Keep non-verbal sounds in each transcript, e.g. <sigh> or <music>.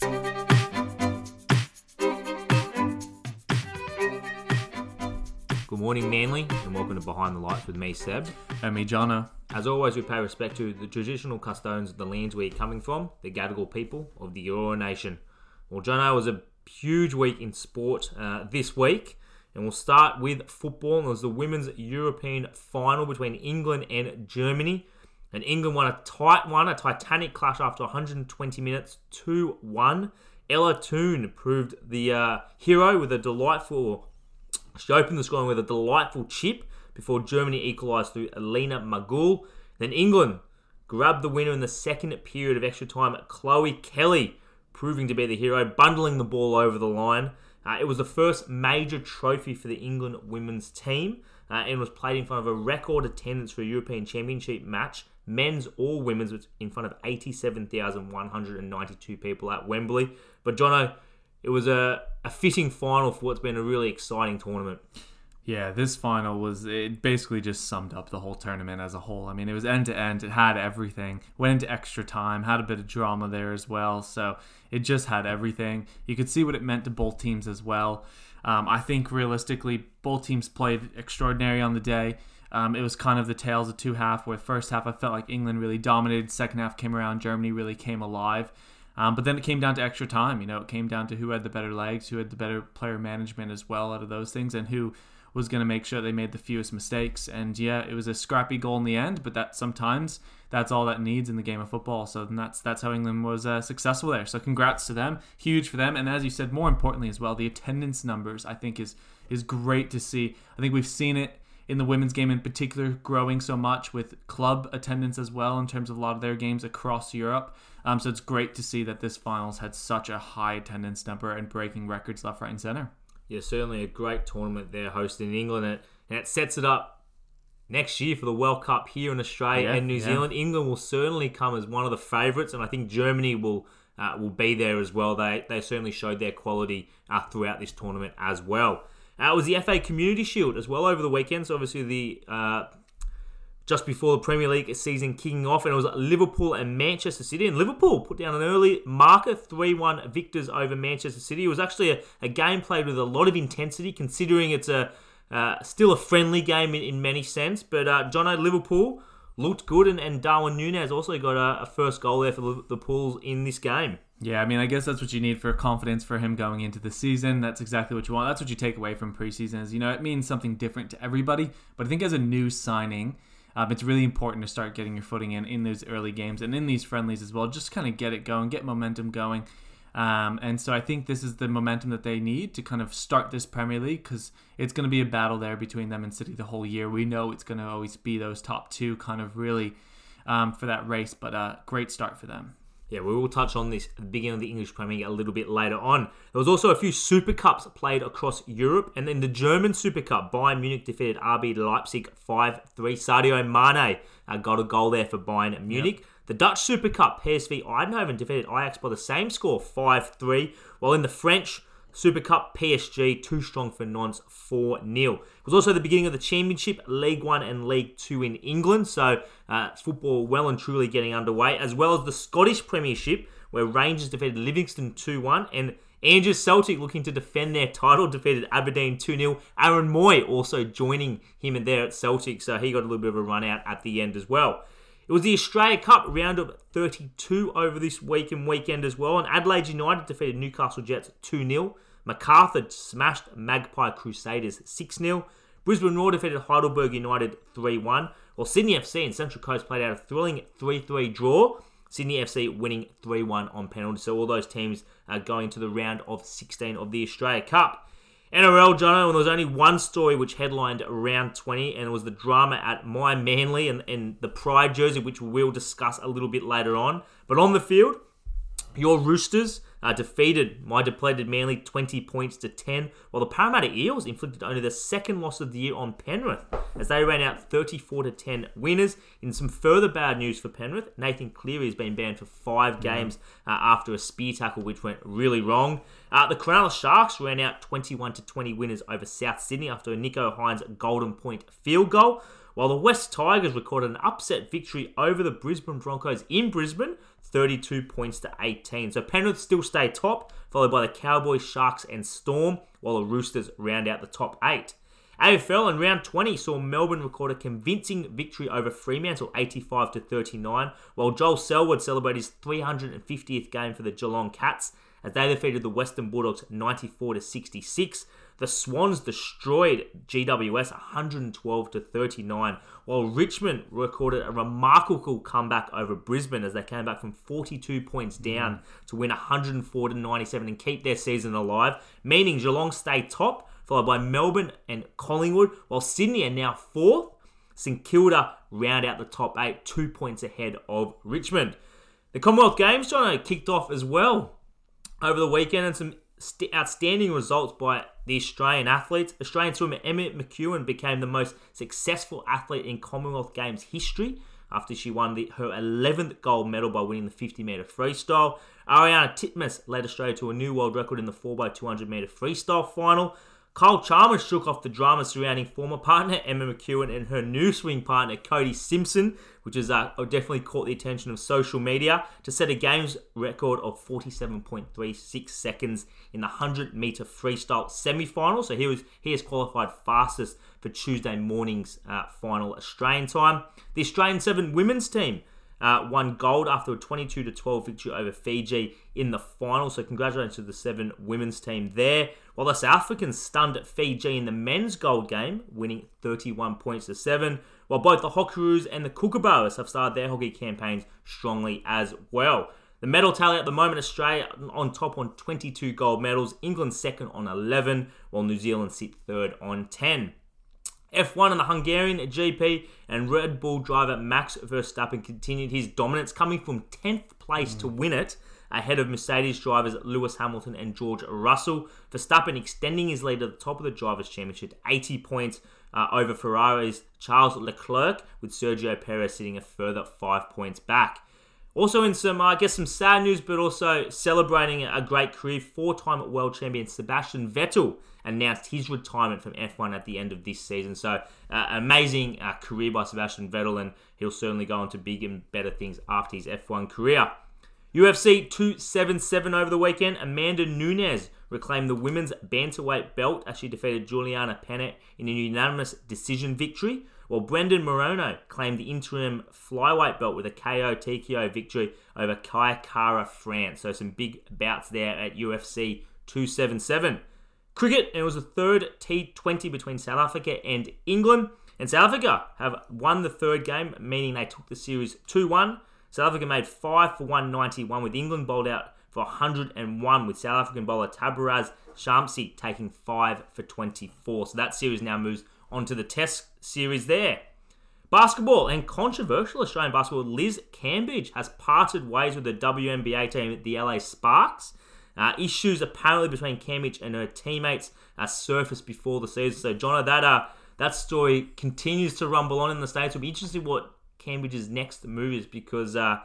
Good morning, Manly, and welcome to Behind the Lights with me, Seb. And me, Jono. As always, we pay respect to the traditional custodians of the lands we're coming from, the Gadigal people of the Eora Nation. Well, Jono, was a huge week in sport uh, this week, and we'll start with football. Was the Women's European Final between England and Germany. And England won a tight one, a titanic clash after 120 minutes, 2 1. Ella Toone proved the uh, hero with a delightful she opened the scoring with a delightful chip before Germany equalised through Alina Magull. Then England grabbed the winner in the second period of extra time. Chloe Kelly proving to be the hero, bundling the ball over the line. Uh, it was the first major trophy for the England women's team uh, and was played in front of a record attendance for a European Championship match, men's or women's, in front of 87,192 people at Wembley. But Jono, it was a, a fitting final for what's been a really exciting tournament. Yeah, this final was it basically just summed up the whole tournament as a whole. I mean, it was end to end. It had everything. Went into extra time, had a bit of drama there as well. So it just had everything. You could see what it meant to both teams as well. Um, I think realistically, both teams played extraordinary on the day. Um, it was kind of the tales of two half. Where first half I felt like England really dominated. Second half came around, Germany really came alive. Um, but then it came down to extra time. You know, it came down to who had the better legs, who had the better player management as well out of those things, and who was going to make sure they made the fewest mistakes. And yeah, it was a scrappy goal in the end, but that sometimes that's all that needs in the game of football. So that's that's how England was uh, successful there. So congrats to them, huge for them. And as you said, more importantly as well, the attendance numbers I think is is great to see. I think we've seen it in the women's game in particular growing so much with club attendance as well in terms of a lot of their games across Europe. Um, so it's great to see that this finals had such a high attendance number and breaking records left, right, and center. Yeah, certainly a great tournament there hosted in England, and it sets it up next year for the World Cup here in Australia yeah, and New yeah. Zealand. England will certainly come as one of the favourites, and I think Germany will. Uh, will be there as well. They they certainly showed their quality uh, throughout this tournament as well. Uh, it was the FA Community Shield as well over the weekend. So obviously the uh, just before the Premier League season kicking off, and it was Liverpool and Manchester City. And Liverpool put down an early marker, 3 1 victors over Manchester City. It was actually a, a, game played with a lot of intensity, considering it's a uh, still a friendly game in, in many sense. But uh, Jono. Liverpool looked good, and, and Darwin Nunez also got a, a first goal there for the Pools in this game. Yeah, I mean, I guess that's what you need for confidence for him going into the season. That's exactly what you want. That's what you take away from preseason. Is you know it means something different to everybody. But I think as a new signing, um, it's really important to start getting your footing in in those early games and in these friendlies as well. Just kind of get it going, get momentum going. Um, and so I think this is the momentum that they need to kind of start this Premier League because it's going to be a battle there between them and City the whole year. We know it's going to always be those top two kind of really um, for that race, but a uh, great start for them. Yeah, we will touch on this beginning of the English Premier League a little bit later on. There was also a few Super Cups played across Europe, and then the German Super Cup, Bayern Munich defeated RB Leipzig 5 3. Sadio Mane uh, got a goal there for Bayern Munich. Yep. The Dutch Super Cup, PSV Eindhoven defeated Ajax by the same score, 5 3, while in the French Super Cup, PSG, too strong for Nantes, 4 0. It was also the beginning of the Championship, League One and League Two in England, so uh, football well and truly getting underway, as well as the Scottish Premiership, where Rangers defeated Livingston 2 1, and Andrews Celtic looking to defend their title, defeated Aberdeen 2 0. Aaron Mooy also joining him and there at Celtic, so he got a little bit of a run out at the end as well. It was the Australia Cup round of 32 over this week and weekend as well, and Adelaide United defeated Newcastle Jets 2 0. Macarthur smashed Magpie Crusaders 6 0. Brisbane Roar defeated Heidelberg United 3 1. While Sydney FC and Central Coast played out a thrilling 3 3 draw. Sydney FC winning 3 1 on penalty. So all those teams are going to the round of 16 of the Australia Cup. NRL, Jono, and there was only one story which headlined round 20, and it was the drama at My Manly and, and the Pride jersey, which we'll discuss a little bit later on. But on the field, your Roosters uh, defeated my depleted Manly 20 points to 10, while the Parramatta Eels inflicted only the second loss of the year on Penrith as they ran out 34 to 10 winners. In some further bad news for Penrith, Nathan Cleary has been banned for five games uh, after a spear tackle which went really wrong. Uh, the Cronulla Sharks ran out 21 to 20 winners over South Sydney after a Nicho Hynes golden point field goal. while the West Tigers recorded an upset victory over the Brisbane Broncos in Brisbane, 32 points to 18. So Penrith still stay top, followed by the Cowboys, Sharks, and Storm, while the Roosters round out the top eight. AFL in round 20 saw Melbourne record a convincing victory over Fremantle 85 to 39, while Joel Selwood celebrated his 350th game for the Geelong Cats as they defeated the Western Bulldogs 94 to 66. The Swans destroyed GWS 112 to 39, while Richmond recorded a remarkable comeback over Brisbane as they came back from 42 points down to win 104 to 97 and keep their season alive, meaning Geelong stay top, followed by Melbourne and Collingwood, while Sydney are now fourth. St Kilda round out the top eight, two points ahead of Richmond. The Commonwealth Games, John, kicked off as well over the weekend and some st- outstanding results by the Australian athletes. Australian swimmer Emma McKeon became the most successful athlete in Commonwealth Games history after she won the, her 11th gold medal by winning the 50 metre freestyle. Ariarne Titmus led Australia to a new world record in the 4x200 metre freestyle final. Kyle Chalmers shook off the drama surrounding former partner Emma McKeon and her new swing partner Cody Simpson, which has uh, definitely caught the attention of social media, to set a games record of 47.36 seconds in the 100 meter freestyle semi-final. So he was he has qualified fastest for Tuesday morning's uh, final Australian time. The Australian seven women's team uh, won gold after a 22 to 12 victory over Fiji in the final. So congratulations to the seven women's team there. While the South Africans stunned Fiji in the men's gold game, winning 31 points to seven. While both the Hockeyroos and the Kookaburras have started their hockey campaigns strongly as well. The medal tally at the moment, Australia on top on 22 gold medals, England second on 11, while New Zealand sit third on 10. F1 and the Hungarian GP and Red Bull driver Max Verstappen continued his dominance, coming from 10th place mm. to win it, ahead of Mercedes drivers Lewis Hamilton and George Russell. Verstappen extending his lead at the top of the Drivers' Championship, 80 points uh, over Ferrari's Charles Leclerc, with Sergio Perez sitting a further five points back. Also, in some, I guess, some sad news, but also celebrating a great career, four time world champion Sebastian Vettel announced his retirement from F1 at the end of this season. So, uh, amazing uh, career by Sebastian Vettel, and he'll certainly go on to big and better things after his F1 career. UFC 277 over the weekend, Amanda Nunes reclaimed the women's bantamweight belt as she defeated Juliana Pena in a unanimous decision victory while Brandon Moreno claimed the interim flyweight belt with a KO TKO victory over Kai Kara France. So some big bouts there at UFC 277. Cricket, and it was the third T20 between South Africa and England. And South Africa have won the third game, meaning they took the series 2 1. South Africa made 5 for 191 with England bowled out for 101 with South African bowler Tabraiz Shamsi taking 5 for 24. So that series now moves on to the test series there. Basketball and controversial Australian basketball, Liz Cambage has parted ways with the WNBA team, the LA Sparks. Uh, issues apparently between Cambage and her teammates uh, surfaced before the season. So, John, that uh, that story continues to rumble on in the states. It'll be interesting what Cambage's next move is because uh,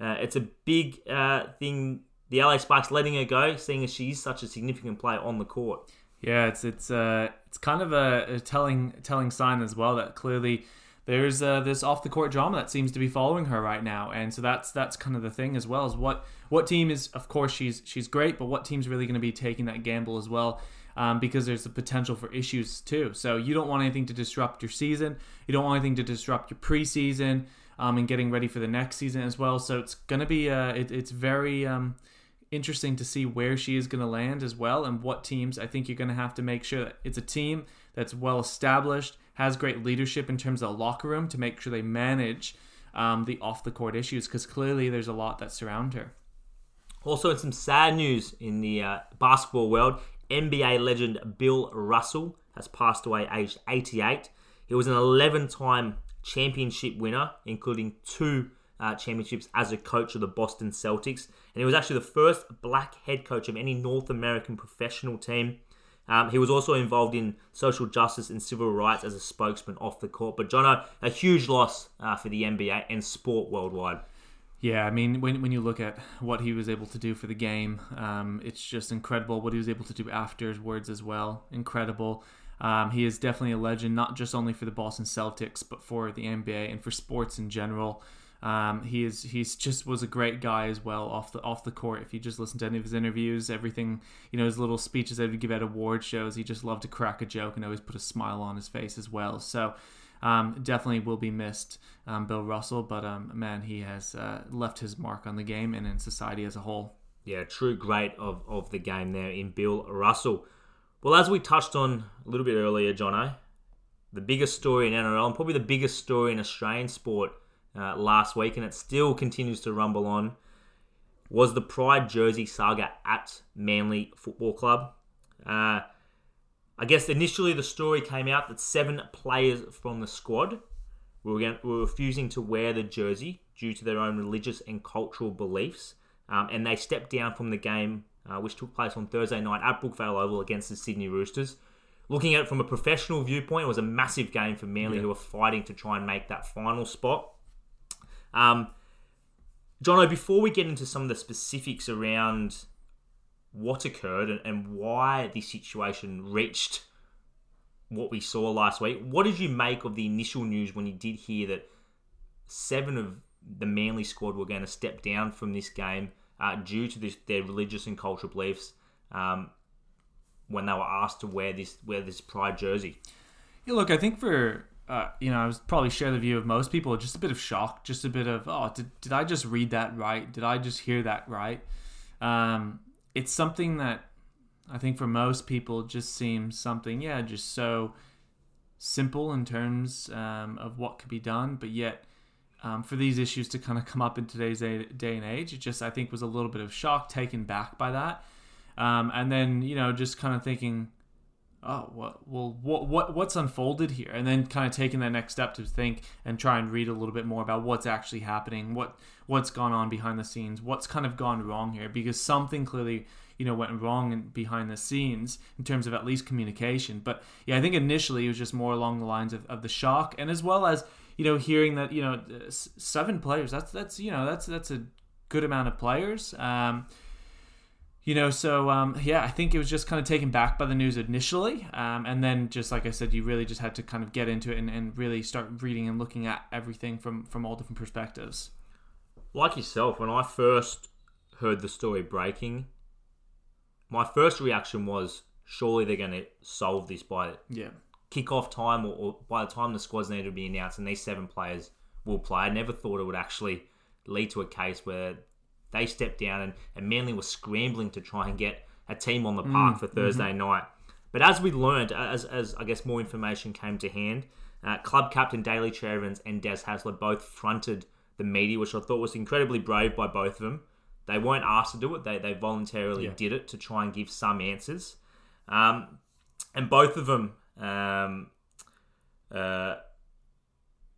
uh, it's a big uh, thing. The LA Sparks letting her go, seeing as she is such a significant player on the court. Yeah, it's it's uh it's kind of a, a telling telling sign as well that clearly there's uh, this off the court drama that seems to be following her right now, and so that's that's kind of the thing as well. Is what what team is of course she's she's great, but what team's really going to be taking that gamble as well? Um, because there's the potential for issues too. So you don't want anything to disrupt your season. You don't want anything to disrupt your preseason um, and getting ready for the next season as well. So it's going to be uh, it, it's very um, interesting to see where she is going to land as well and what teams. I think you're going to have to make sure that it's a team that's well established, has great leadership in terms of the locker room to make sure they manage um, the off the court issues because clearly there's a lot that surround her. Also, in some sad news in the uh, basketball world, NBA legend Bill Russell has passed away aged 88. He was an 11 time championship winner, including two uh, championships as a coach of the Boston Celtics. And he was actually the first black head coach of any North American professional team. Um, he was also involved in social justice and civil rights as a spokesman off the court. But Jono, a huge loss uh, for the NBA and sport worldwide. Yeah, I mean, when, when you look at what he was able to do for the game, um, it's just incredible what he was able to do afterwards as well. Incredible. Um, he is definitely a legend, not just only for the Boston Celtics, but for the NBA and for sports in general. Um, he is he's just was a great guy as well off the off the court. If you just listen to any of his interviews, everything you know, his little speeches that he would give at award shows, he just loved to crack a joke and always put a smile on his face as well. So um, definitely will be missed, um, Bill Russell. But um, man, he has uh, left his mark on the game and in society as a whole. Yeah, true great of, of the game there in Bill Russell. Well, as we touched on a little bit earlier, Jono, the biggest story in NRL and probably the biggest story in Australian sport uh, last week, and it still continues to rumble on, was the Pride jersey saga at Manly Football Club. Uh, I guess initially the story came out that seven players from the squad were, were refusing to wear the jersey due to their own religious and cultural beliefs, um, and they stepped down from the game, uh, which took place on Thursday night at Brookvale Oval against the Sydney Roosters. Looking at it from a professional viewpoint, it was a massive game for Manly, yeah. who were fighting to try and make that final spot. Um, Jono, before we get into some of the specifics around what occurred and, and why the situation reached what we saw last week, what did you make of the initial news when you did hear that seven of the Manly squad were going to step down from this game uh, due to this, their religious and cultural beliefs um, when they were asked to wear this wear this Pride jersey? Yeah, look, I think for uh, you know, I was probably share the view of most people. Just a bit of shock, just a bit of, oh, did, did I just read that right? Did I just hear that right? Um, it's something that I think for most people just seems something, yeah, just so simple in terms um, of what could be done, but yet um, for these issues to kind of come up in today's day, day and age, it just I think was a little bit of shock, taken back by that, um, and then you know just kind of thinking oh what well what what what's unfolded here? And then kind of taking that next step to think and try and read a little bit more about what's actually happening what what's gone on behind the scenes what's kind of gone wrong here? Because something clearly you know went wrong behind the scenes in terms of at least communication. But yeah i think initially it was just more along the lines of, of the shock and as well as you know hearing that you know seven players that's that's you know that's that's a good amount of players. Um you know, so um, yeah, I think it was just kind of taken back by the news initially, um, and then just like I said, you really just had to kind of get into it and, and really start reading and looking at everything from from all different perspectives. Like yourself, when I first heard the story breaking, my first reaction was surely they're going to solve this by yeah kickoff time or, or by the time the squads need to be announced and these seven players will play. I never thought it would actually lead to a case where they stepped down and, and Manly was scrambling to try and get a team on the mm, park mm, for Thursday mm-hmm. night. But as we learned, as, as I guess more information came to hand, uh, club captain Daly Cherry-Evans and Des Hasler both fronted the media, which I thought was incredibly brave by both of them. They weren't asked to do it; they they voluntarily yeah. did it to try and give some answers. Um, and both of them um, uh,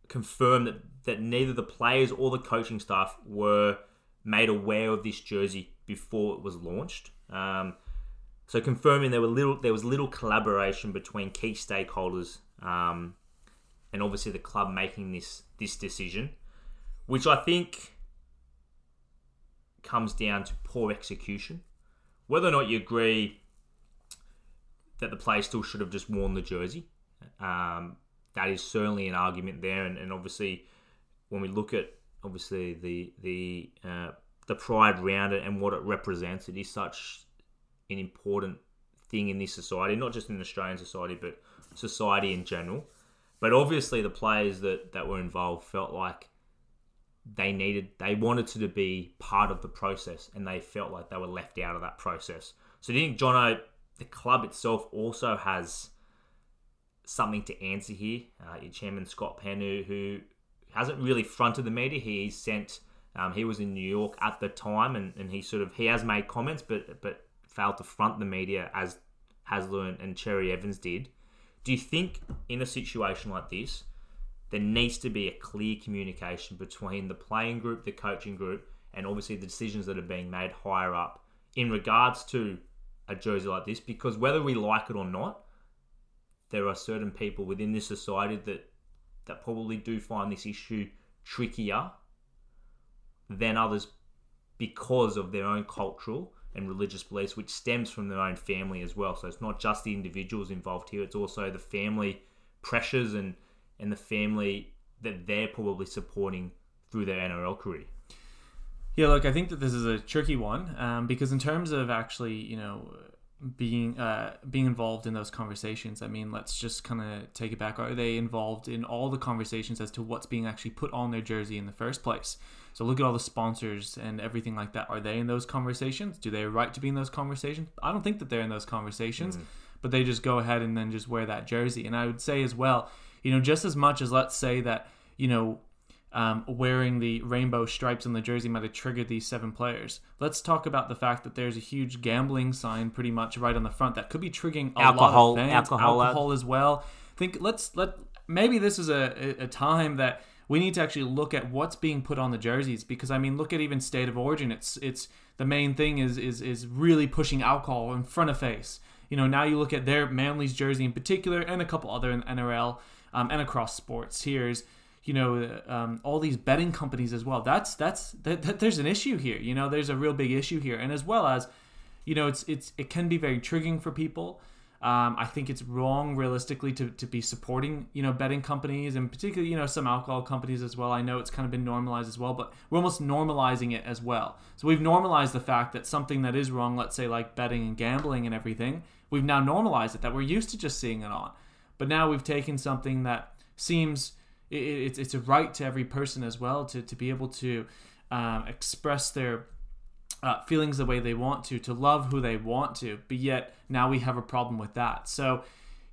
confirmed that, that neither the players or the coaching staff were made aware of this jersey before it was launched. Um, so confirming there were little, there was little collaboration between key stakeholders, um, and obviously the club making this this decision, which I think comes down to poor execution. Whether or not you agree that the player still should have just worn the jersey, um, that is certainly an argument there, and, and obviously when we look at obviously the the uh, the pride around it and what it represents. It is such an important thing in this society, not just in Australian society, but society in general. But obviously, the players that that were involved felt like they needed, they wanted to be part of the process, and they felt like they were left out of that process. So, do you think, Jono, the club itself also has something to answer here? Uh, your chairman Scott who, who hasn't really fronted the media. He's sent. Um, he was in New York at the time, and, and he sort of he has made comments, but but failed to front the media as Hasler and Cherry-Evans did. Do you think in a situation like this, there needs to be a clear communication between the playing group, the coaching group, and obviously the decisions that are being made higher up in regards to a jersey like this? Because whether we like it or not, there are certain people within this society that that probably do find this issue trickier than others because of their own cultural and religious beliefs, which stems from their own family as well. So it's not just the individuals involved here; it's also the family pressures and and the family that they're probably supporting through their NRL career. Yeah, look, I think that this is a tricky one um, because in terms of actually, you know, being uh, being involved in those conversations. I mean, let's just kind of take it back. Are they involved in all the conversations as to what's being actually put on their jersey in the first place? So look at all the sponsors and everything like that. Are they in those conversations? Do they have right to be in those conversations? I don't think that they're in those conversations, mm. but they just go ahead and then just wear that jersey. And I would say as well, you know, just as much as let's say that you know um, wearing the rainbow stripes on the jersey might have triggered these seven players. Let's talk about the fact that there's a huge gambling sign pretty much right on the front that could be triggering a alcohol, lot of fans. Alcohol, alcohol as well. Think let's let maybe this is a, a time that we need to actually look at what's being put on the jerseys because I mean look at even state of origin. It's it's the main thing is is is really pushing alcohol in front of face. You know now you look at their Manly's jersey in particular and a couple other in NRL um, and across sports. Here's you know um, all these betting companies as well. That's that's that, that, there's an issue here you know there's a real big issue here. And as well as you know it's it's it can be very triggering for people. Um, I think it's wrong realistically to, to be supporting you know betting companies and particularly you know some alcohol companies as well. I know it's kind of been normalized as well but we're almost normalizing it as well. So we've normalized the fact that something that is wrong let's say like betting and gambling and everything we've now normalized it that we're used to just seeing it on. But now we've taken something that seems it, it's it's a right to every person as well to to be able to um, express their uh, feelings the way they want to, to love who they want to. But yet now we have a problem with that. So,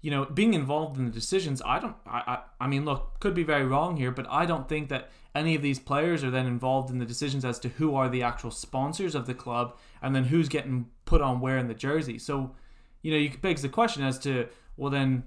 you know, being involved in the decisions, I don't. I, I, I mean, look, could be very wrong here, but I don't think that any of these players are then involved in the decisions as to who are the actual sponsors of the club and then who's getting put on where in the jersey. So, you know, you begs the question as to well, then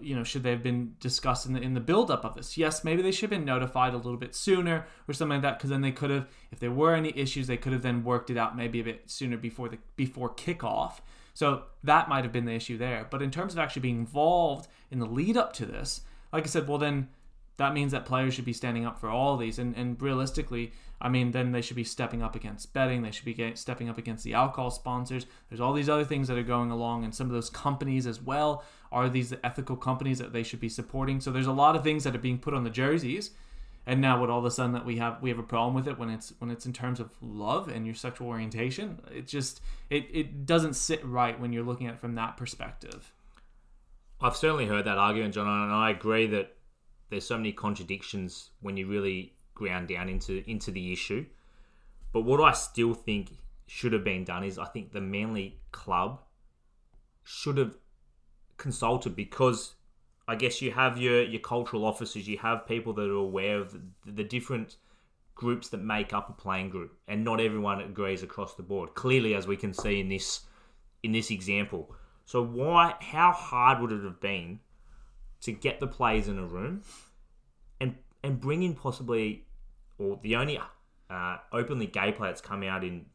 you know, should they have been discussed in the in the build up of this? Yes, maybe they should have been notified a little bit sooner or something like that, because then they could have, if there were any issues, they could have then worked it out maybe a bit sooner before the before kickoff. So that might have been the issue there. But in terms of actually being involved in the lead up to this, like I said, well then that means that players should be standing up for all these, and and realistically, I mean, then they should be stepping up against betting. They should be stepping up against the alcohol sponsors. There's all these other things that are going along, and some of those companies as well are these the ethical companies that they should be supporting. So there's a lot of things that are being put on the jerseys, and now what all of a sudden that we have we have a problem with it when it's when it's in terms of love and your sexual orientation. It just it it doesn't sit right when you're looking at it from that perspective. I've certainly heard that argument, John, and I agree that there's so many contradictions when you really ground down into into the issue. But what I still think should have been done is I think the Manly club should have consulted because I guess you have your your cultural officers, you have people that are aware of the, the different groups that make up a playing group, and not everyone agrees across the board. Clearly, as we can see in this in this example. So why? How hard would it have been to get the players in a room and and bring in possibly or the only uh, openly gay player that's come out in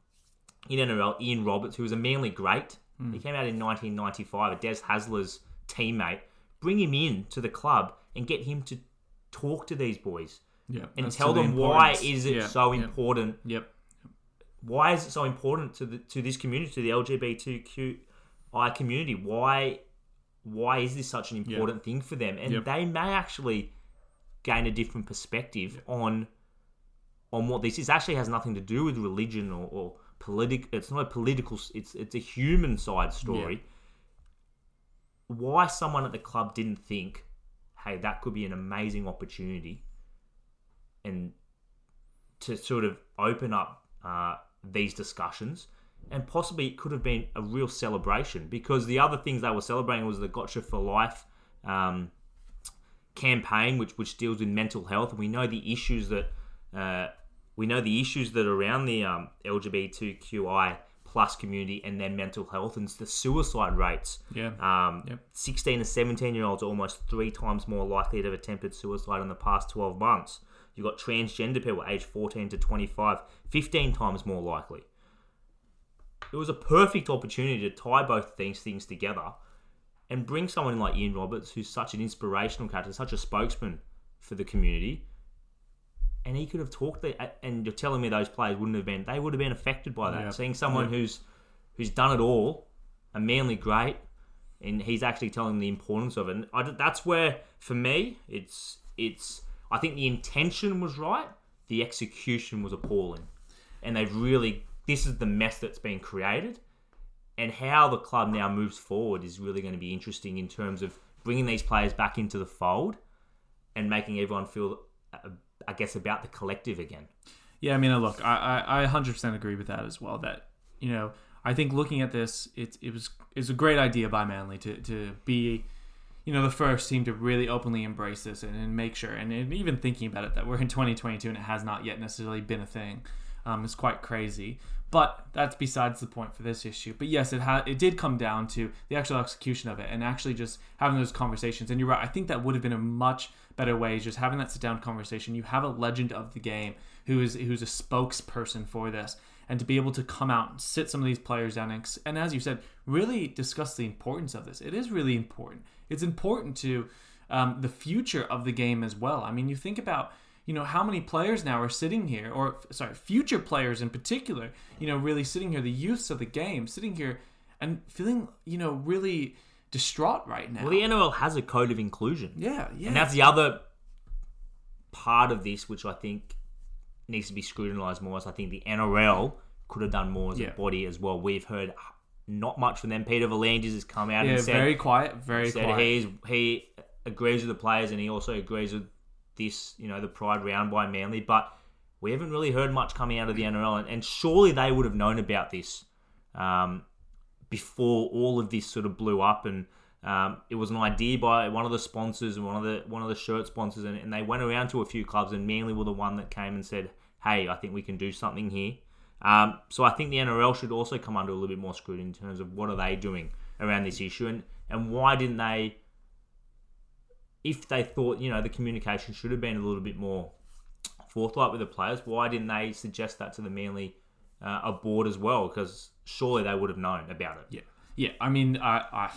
in NRL, Ian Roberts, who was a Manly great. Mm. He came out in 1995, a Des Hasler's teammate. Bring him in to the club and get him to talk to these boys. Yeah, and tell them the why is it yeah, so yeah. important. Yep. Why is it so important to the to this community, to the LGBTQI community? Why why is this such an important thing for them? And yep. they may actually gain a different perspective on on what this is. Actually, has nothing to do with religion or, or political. It's not a political. It's it's a human side story. Yeah. Why someone at the club didn't think, hey, that could be an amazing opportunity, and to sort of open up uh, these discussions. And possibly it could have been a real celebration because the other things they were celebrating was the Gotcha for Life um, campaign, which which deals with mental health. And we know the issues that uh, we know the issues that are around the um, LGBTQI plus community and their mental health and the suicide rates. Yeah. Um, yep. 16 to 17 year olds are almost three times more likely to have attempted suicide in the past 12 months. You've got transgender people aged 14 to 25, 15 times more likely. It was a perfect opportunity to tie both these things together and bring someone like Ian Roberts, who's such an inspirational character, such a spokesman for the community, and he could have talked there. And you're telling me those players wouldn't have been? They would have been affected by that. Yeah. Seeing someone yeah. who's who's done it all, a Manly great, and he's actually telling the importance of it. And I, that's where, for me, it's it's. I think the intention was right, the execution was appalling, and they've really. This is the mess that's been created, and how the club now moves forward is really going to be interesting in terms of bringing these players back into the fold and making everyone feel, I guess, about the collective again. Yeah, I mean, uh, look, I, I, I 100% agree with that as well. That you know, I think looking at this, it it was it's a great idea by Manly to to be, you know, the first team to really openly embrace this and, and make sure, and, and even thinking about it, that we're in 2022 and it has not yet necessarily been a thing, um, is quite crazy. But that's besides the point for this issue. But yes, it had it did come down to the actual execution of it and actually just having those conversations. And you're right, I think that would have been a much better way, just having that sit down conversation. You have a legend of the game who is who's a spokesperson for this, and to be able to come out and sit some of these players down and, and as you said, really discuss the importance of this. It is really important. It's important to um, the future of the game as well. I mean, you think about you know how many players now are sitting here or sorry future players in particular you know really sitting here the youths of the game sitting here and feeling you know really distraught right now Well, the NRL has a code of inclusion. yeah yeah And that's the other part of this, which I think needs to be scrutinised more. Is I think the NRL could have done more as Yeah. a body as well. We've heard not much from them. Peter V'landys has come out yeah and said, very quiet very said quiet he's, he agrees with the players and he also agrees with this, you know, the Pride round by Manly. But we haven't really heard much coming out of the NRL, and, and surely they would have known about this um, before all of this sort of blew up and. Um, it was an idea by one of the sponsors and one of the one of the shirt sponsors, and, and they went around to a few clubs, and Manly were the one that came and said, "Hey, I think we can do something here." Um, so I think the NRL should also come under a little bit more scrutiny in terms of what are they doing around this issue, and and why didn't they? If they thought you know the communication should have been a little bit more forthright with the players, why didn't they suggest that to the Manly uh, board as well? Because surely they would have known about it. Yeah, yeah. I mean, I, I,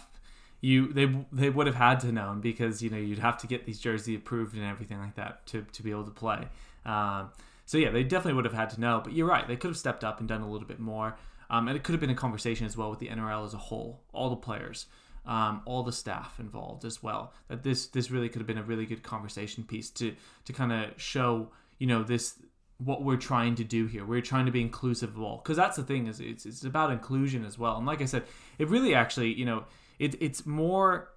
you, they, they would have had to known because you know you'd have to get these jerseys approved and everything like that to to be able to play. Um, so yeah, they definitely would have had to know. But you're right; they could have stepped up and done a little bit more. Um, and it could have been a conversation as well with the NRL as a whole, all the players, um, all the staff involved as well. That this this really could have been a really good conversation piece to to kind of show you know this what we're trying to do here. We're trying to be inclusive of all because that's the thing is it's it's about inclusion as well. And like I said, it really actually you know it it's more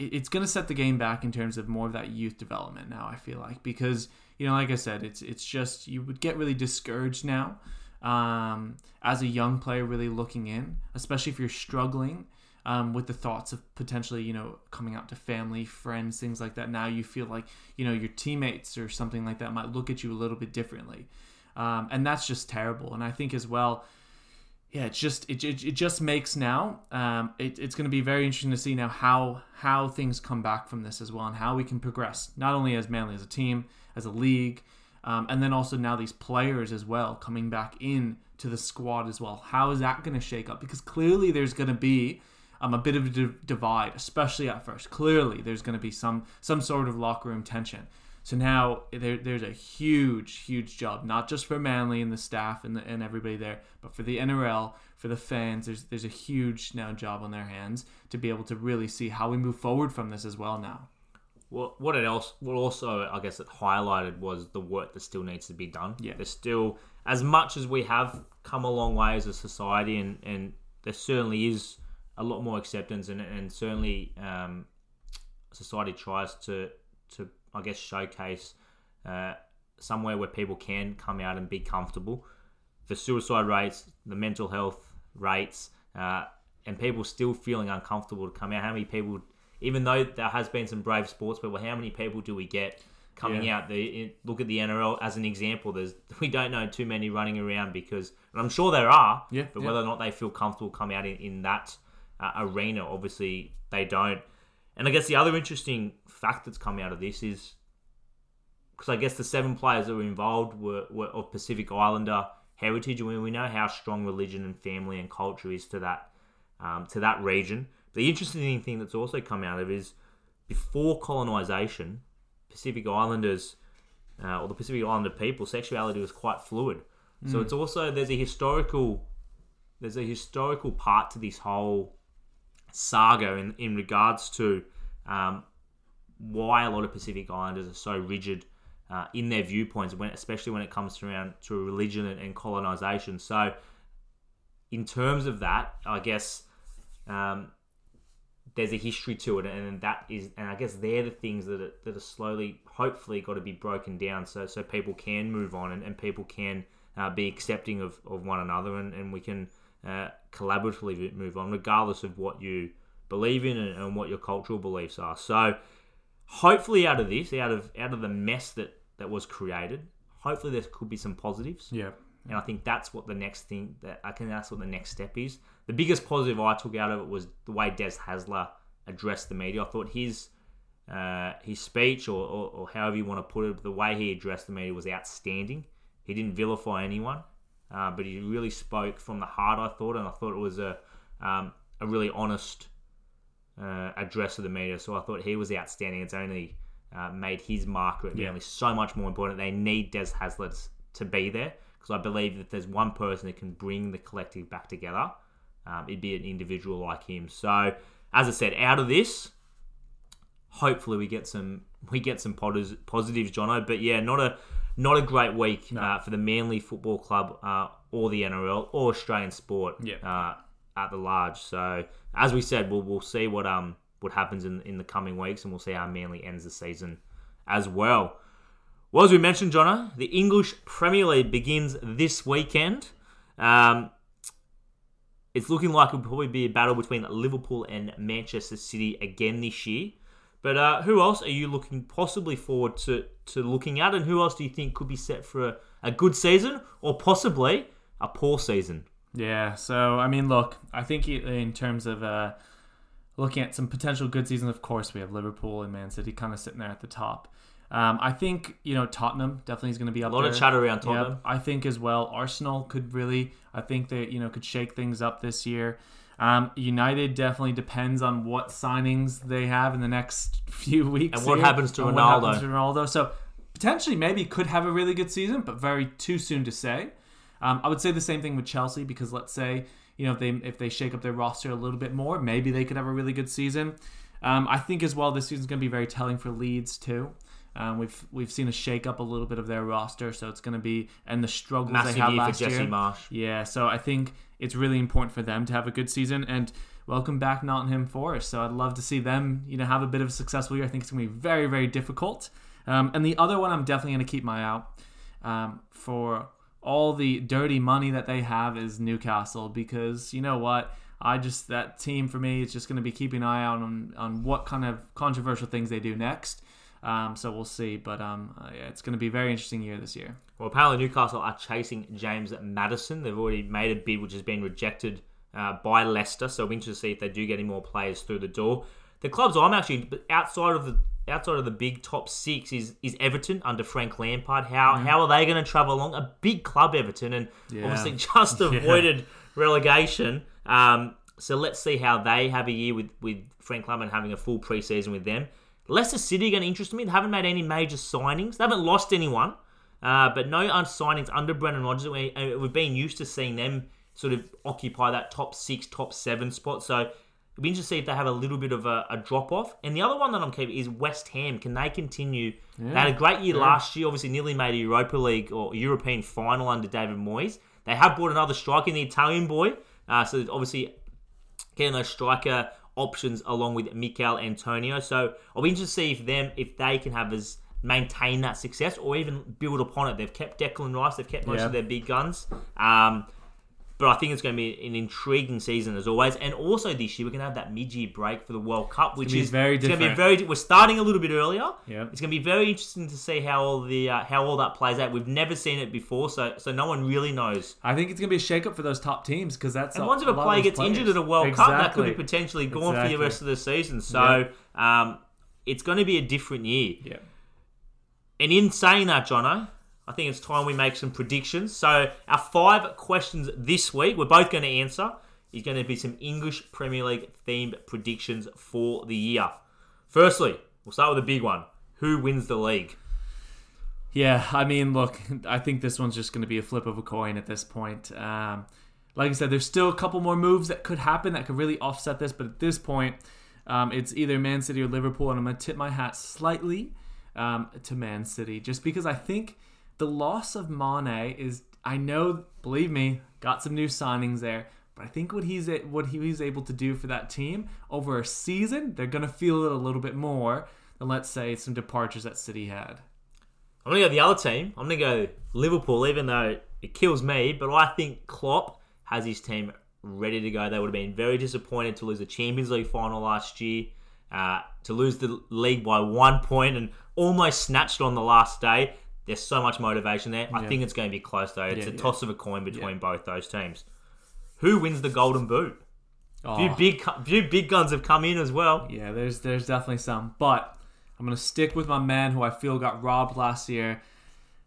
it's going to set the game back in terms of more of that youth development now. I feel like because you know like I said, it's it's just you would get really discouraged now um, as a young player really looking in, especially if you're struggling. Um, with the thoughts of potentially, you know, coming out to family, friends, things like that. Now you feel like, you know, your teammates or something like that might look at you a little bit differently, um, and that's just terrible. And I think as well, yeah, it's just it, it, it just makes now. Um, it, it's going to be very interesting to see now how how things come back from this as well, and how we can progress not only as Manly as a team, as a league, um, and then also now these players as well coming back in to the squad as well. How is that going to shake up? Because clearly there's going to be um, a bit of a di- divide, especially at first. Clearly there's going to be some some sort of locker room tension. So now there, there's a huge, huge job, not just for Manly and the staff and, the, and everybody there, but for the NRL, for the fans. There's there's a huge now job on their hands to be able to really see how we move forward from this as well now. What what it else what also I guess it highlighted was the work that still needs to be done. Yeah. There's still as much as we have come a long way as a society and, and there certainly is a lot more acceptance and, and certainly um, society tries to to I guess showcase uh, somewhere where people can come out and be comfortable. The suicide rates, the mental health rates, uh, and people still feeling uncomfortable to come out. How many people, even though there has been some brave sports people, how many people do we get coming Yeah. out? The look at the NRL as an example. There's <laughs> we don't know too many running around because, and I'm sure there are, Yeah, but yeah. whether or not they feel comfortable coming out in, in that uh, arena, obviously they don't. And I guess the other interesting fact that's come out of this is because I guess the seven players that were involved were, were of Pacific Islander heritage, and we- we know how strong religion and family and culture is to that um, to that region. The interesting thing that's also come out of is before colonization, Pacific Islanders uh, or the Pacific Islander people, sexuality was quite fluid. So it's also there's a historical there's a historical part to this whole saga in in regards to um, why a lot of Pacific Islanders are so rigid uh, in their viewpoints, when especially when it comes to around to religion and, and colonization. So, in terms of that, I guess. Um, there's a history to it, and that is, and I guess they're the things that are, that are slowly, hopefully, got to be broken down, so so people can move on and, and people can uh, be accepting of, of one another, and, and we can uh, collaboratively move on, regardless of what you believe in and, and, what your cultural beliefs are. So, hopefully, out of this, out of out of the mess that that was created, hopefully there could be some positives. Yeah. And I think that's what the next thing that I can that's what the next step is. The biggest positive I took out of it was the way Des Hasler addressed the media. I thought his uh, his speech, or, or, or, however you want to put it, the way he addressed the media was outstanding. He didn't vilify anyone, uh, but he really spoke from the heart. I thought, and I thought it was a um, a really honest uh, address of the media. So I thought he was outstanding. It's only uh, made his marker at yeah. so much more important. They need Des Hasler to be there because I believe that there's one person that can bring the collective back together, um, it'd be an individual like him. So, as I said, out of this, hopefully we get some we get some positives, Jono. But yeah, not a not a great week no. uh, for the Manly Football Club uh, or the NRL or Australian sport yeah. uh, at the large. So, as we said, we'll we'll see what um what happens in in the coming weeks, and we'll see how Manly ends the season as well. Well, as we mentioned, Jono, the English Premier League begins this weekend. Um, it's looking like it'll probably be a battle between Liverpool and Manchester City again this year. But uh, who else are you looking possibly forward to, to looking at, and who else do you think could be set for a, a good season or possibly a poor season? Yeah, so I mean, look, I think in terms of uh, looking at some potential good seasons, of course, we have Liverpool and Man City kind of sitting there at the top. Um, I think you know Tottenham definitely is going to be up. A lot there. of chatter around Tottenham. Yep. I think as well. Arsenal could really. I think they you know could shake things up this year. Um, United definitely depends on what signings they have in the next few weeks. And what here, happens to Ronaldo? Happens to Ronaldo? So potentially, maybe could have a really good season, but very too soon to say. Um, I would say the same thing with Chelsea because let's say you know if they if they shake up their roster a little bit more, maybe they could have a really good season. Um, I think as well this season's going to be very telling for Leeds too. Um, we've we've seen a shake up a little bit of their roster, so it's going to be and the struggles Massive they had last year. Yeah, so I think it's really important for them to have a good season and welcome back Nottingham Forest. So I'd love to see them, you know, have a bit of a successful year. I think it's going to be very very difficult. Um, and the other one I'm definitely going to keep my eye out um, for all the dirty money that they have is Newcastle because you know what. I just that team for me is just going to be keeping an eye out on on what kind of controversial things they do next. Um, so we'll see. But um, uh, yeah, it's going to be a very interesting year this year. Well, apparently Newcastle are chasing James Maddison. They've already made a bid which has been rejected uh, by Leicester. So we'll interested to see if they do get any more players through the door. The clubs I'm actually outside of the outside of the big top six is is Everton under Frank Lampard. How mm. how are they going to travel along? A big club, Everton, and yeah. obviously <laughs> just avoided yeah. relegation. Um, so let's see how they have a year with with Frank Lampard having a full preseason with them. Leicester City are going to interest me. They haven't made any major signings. They haven't lost anyone, uh, but no signings under Brendan Rodgers. We, uh, we've been used to seeing them sort of occupy that top six, top seven spot. So it'll be interesting to see if they have a little bit of a, a drop off. And the other one that I'm keeping is West Ham. Can they continue? Yeah, they had a great year yeah. last year. Obviously, nearly made a Europa League or European final under David Moyes. They have brought another striker in the Italian boy. Uh, so obviously, getting a striker options along with Michail Antonio. So I'll be interested to see if them if they can have as maintain that success or even build upon it. They've kept Declan Rice, they've kept most yeah. of their big guns. Um, but I think it's going to be an intriguing season as always. And also this year we're going to have that mid-year break for the World Cup, which is very different. Going to be very. We're starting a little bit earlier. Yeah. It's going to be very interesting to see how all the uh, how all that plays out. We've never seen it before, so so no one really knows. I think it's going to be a shake-up for those top teams because that's and once if a player gets players. injured at a World exactly. Cup, that could be potentially gone exactly. for the rest of the season. So yeah. um, it's going to be a different year. Yeah. And in saying that, Jono, I think it's time we make some predictions. So, our five questions this week, we're both going to answer, is going to be some English Premier League themed predictions for the year. Firstly, we'll start with a big one. Who wins the league? Yeah, I mean, look, I think this one's just going to be a flip of a coin at this point. Um, like I said, there's still a couple more moves that could happen that could really offset this. But at this point, um, it's either Man City or Liverpool, and I'm going to tip my hat slightly um, to Man City just because I think the loss of Mane is. I know, believe me, got some new signings there, but I think what he's what he was able to do for that team over a season, they're going to feel it a little bit more than let's say some departures that City had. I'm gonna go the other team. I'm gonna go Liverpool, even though it kills me. But I think Klopp has his team ready to go. They would have been very disappointed to lose the Champions League final last year, uh, to lose the league by one point and almost snatched on the last day. There's so much motivation there. I Yeah. think it's going to be close though. It's Yeah, a toss of a coin between both those teams. Who wins the Golden Boot? A few Oh. big, few big guns have come in as well. Yeah, there's there's definitely some, but I'm gonna stick with my man who I feel got robbed last year,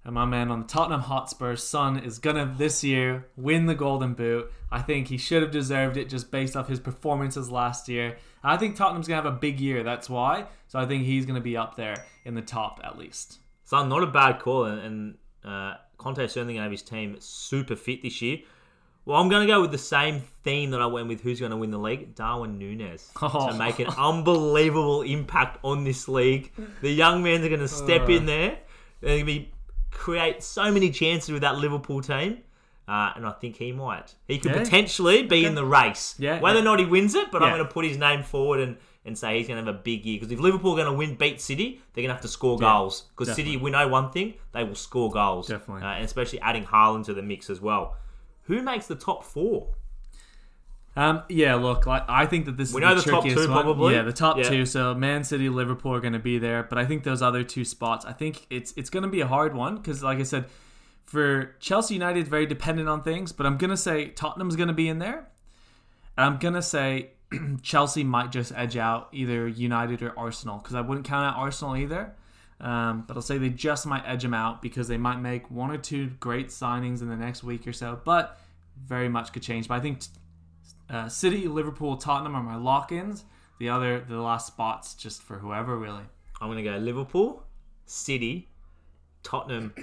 and my man on the Tottenham Hotspurs Son is gonna this year win the Golden Boot. I think he should have deserved it just based off his performances last year. I think Tottenham's gonna have a big year. That's why. So I think he's gonna be up there in the top at least. So not a bad call, and, and uh, Conte certainly going to have his team super fit this year. Well, I'm going to go with the same theme that I went with who's going to win the league, Darwin Núñez, <laughs> Oh. to make an unbelievable impact on this league. The young men are going to step in there. They're going to be create so many chances with that Liverpool team. Uh, and I think he might. He could Yeah. potentially be in the race. Yeah, Whether yeah. or not he wins it, but I'm going to put his name forward and, and say he's going to have a big year. Because if Liverpool are going to win, beat City, they're going to have to score goals. Because City, we know one thing, they will score goals. Definitely. Uh, and especially adding Haaland to the mix as well. Who makes the top four? Um, yeah, look, like, I think that this We is know the, the top two, one. probably. Yeah, the top Yeah. two. So Man City, Liverpool are going to be there, but I think those other two spots, I think it's it's going to be a hard one because, like I said, for Chelsea United, very dependent on things. But I'm going to say Tottenham's going to be in there. And I'm going to say <clears throat> Chelsea might just edge out either United or Arsenal because I wouldn't count out Arsenal either. Um, but I'll say they just might edge them out because they might make one or two great signings in the next week or so. But very much could change. But I think uh, City, Liverpool, Tottenham are my lock-ins. The other, the last spots, just for whoever really. I'm to go Liverpool, City, Tottenham,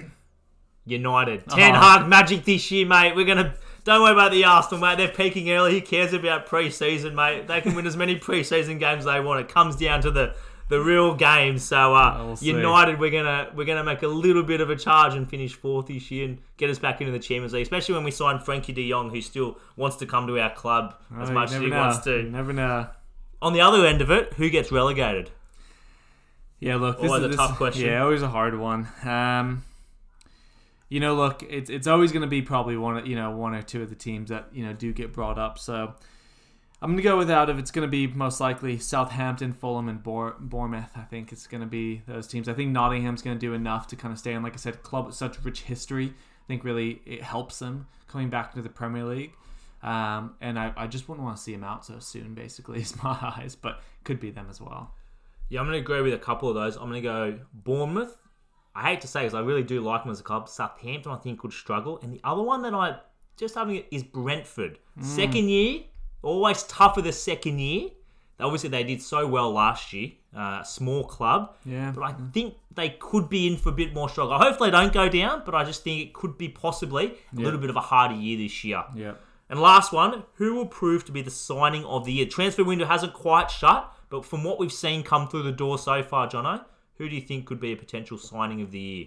United. Ten Hag magic this year, mate. We're going to. Don't worry about the Arsenal, mate. They're peaking early. Who cares about pre-season, mate? They can win as many pre-season games they want. It comes down to the the real game. So uh. United, we're gonna we're gonna make a little bit of a charge and finish fourth this year and get us back into the Champions League. Especially when we sign Frenkie de Jong, who still wants to come to our club as Oh, much as he know. wants to. You never know. On the other end of it, who gets relegated? Yeah, look, this Always is a this tough question. Yeah, always a hard one. Um, you know, look, it's it's always going to be probably one, you know, one or two of the teams that you know do get brought up. So I'm going to go with of it's going to be most likely Southampton, Fulham, and Bour- Bournemouth. I think it's going to be those teams. I think Nottingham's going to do enough to kind of stay in. Like I said, club with such rich history. I think really it helps them coming back into the Premier League. Um, and I, I just wouldn't want to see them out so soon, basically, <laughs> is my <laughs> eyes, but could be them as well. Yeah, I'm going to agree with a couple of those. I'm going to go Bournemouth. I hate to say because I really do like them as a club. Southampton, I think, could struggle. And the other one that I just having it is Brentford. Second year, always tougher the second year. Obviously, they did so well last year. Uh, small club. Yeah. But I think they could be in for a bit more struggle. Hopefully, they don't go down, but I just think it could be possibly a little bit of a harder year this year. Yeah. And last one, who will prove to be the signing of the year? Transfer window hasn't quite shut, but from what we've seen come through the door so far, Jono, who do you think could be a potential signing of the year?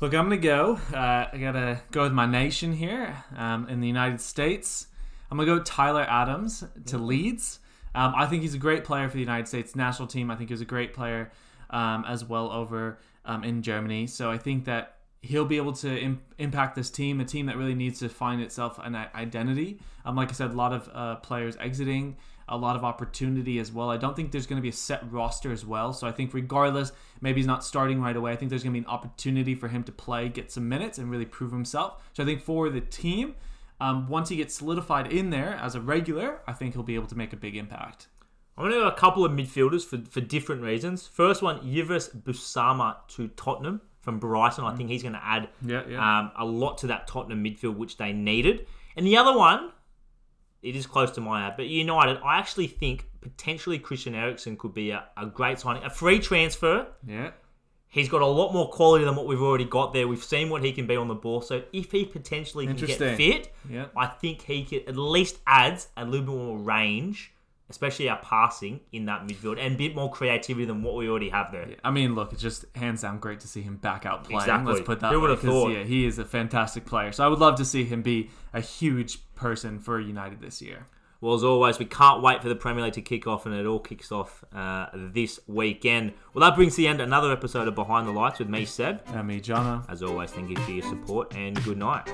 Look, I'm gonna go. Uh, I gotta go with my nation here um, in the United States. I'm gonna go Tyler Adams to Leeds. Um, I think he's a great player for the United States national team. I think he was a great player um, as well over um, in Germany. So I think that he'll be able to Im- impact this team, a team that really needs to find itself an identity. Um, like I said, a lot of uh, players exiting, a lot of opportunity as well. I don't think there's going to be a set roster as well. So I think regardless, maybe he's not starting right away. I think there's going to be an opportunity for him to play, get some minutes, and really prove himself. So I think for the team, um, once he gets solidified in there as a regular, I think he'll be able to make a big impact. I'm going to go a couple of midfielders for, for different reasons. First one, Yves Bissouma to Tottenham from Brighton. I think he's going to add Yeah, yeah. um, a lot to that Tottenham midfield, which they needed. And the other one, it is close to my heart, but United, I actually think potentially Christian Eriksen could be a, a great signing. A free transfer, yeah. He's got a lot more quality than what we've already got there. We've seen what he can be on the ball. So if he potentially can get fit, Yeah. I think he could at least adds a little bit more range, especially our passing in that midfield, and a bit more creativity than what we already have there. I mean, look, it's just hands down great to see him back out playing. Exactly. Let's put that Who would've 'cause, thought? Yeah, he is a fantastic player. So I would love to see him be a huge person for United this year. Well, as always, we can't wait for the Premier League to kick off, and it all kicks off uh, this weekend. Well, that brings to the end another episode of Behind the Lights with me, Seb. And me, Jono. As always, thank you for your support, and good night.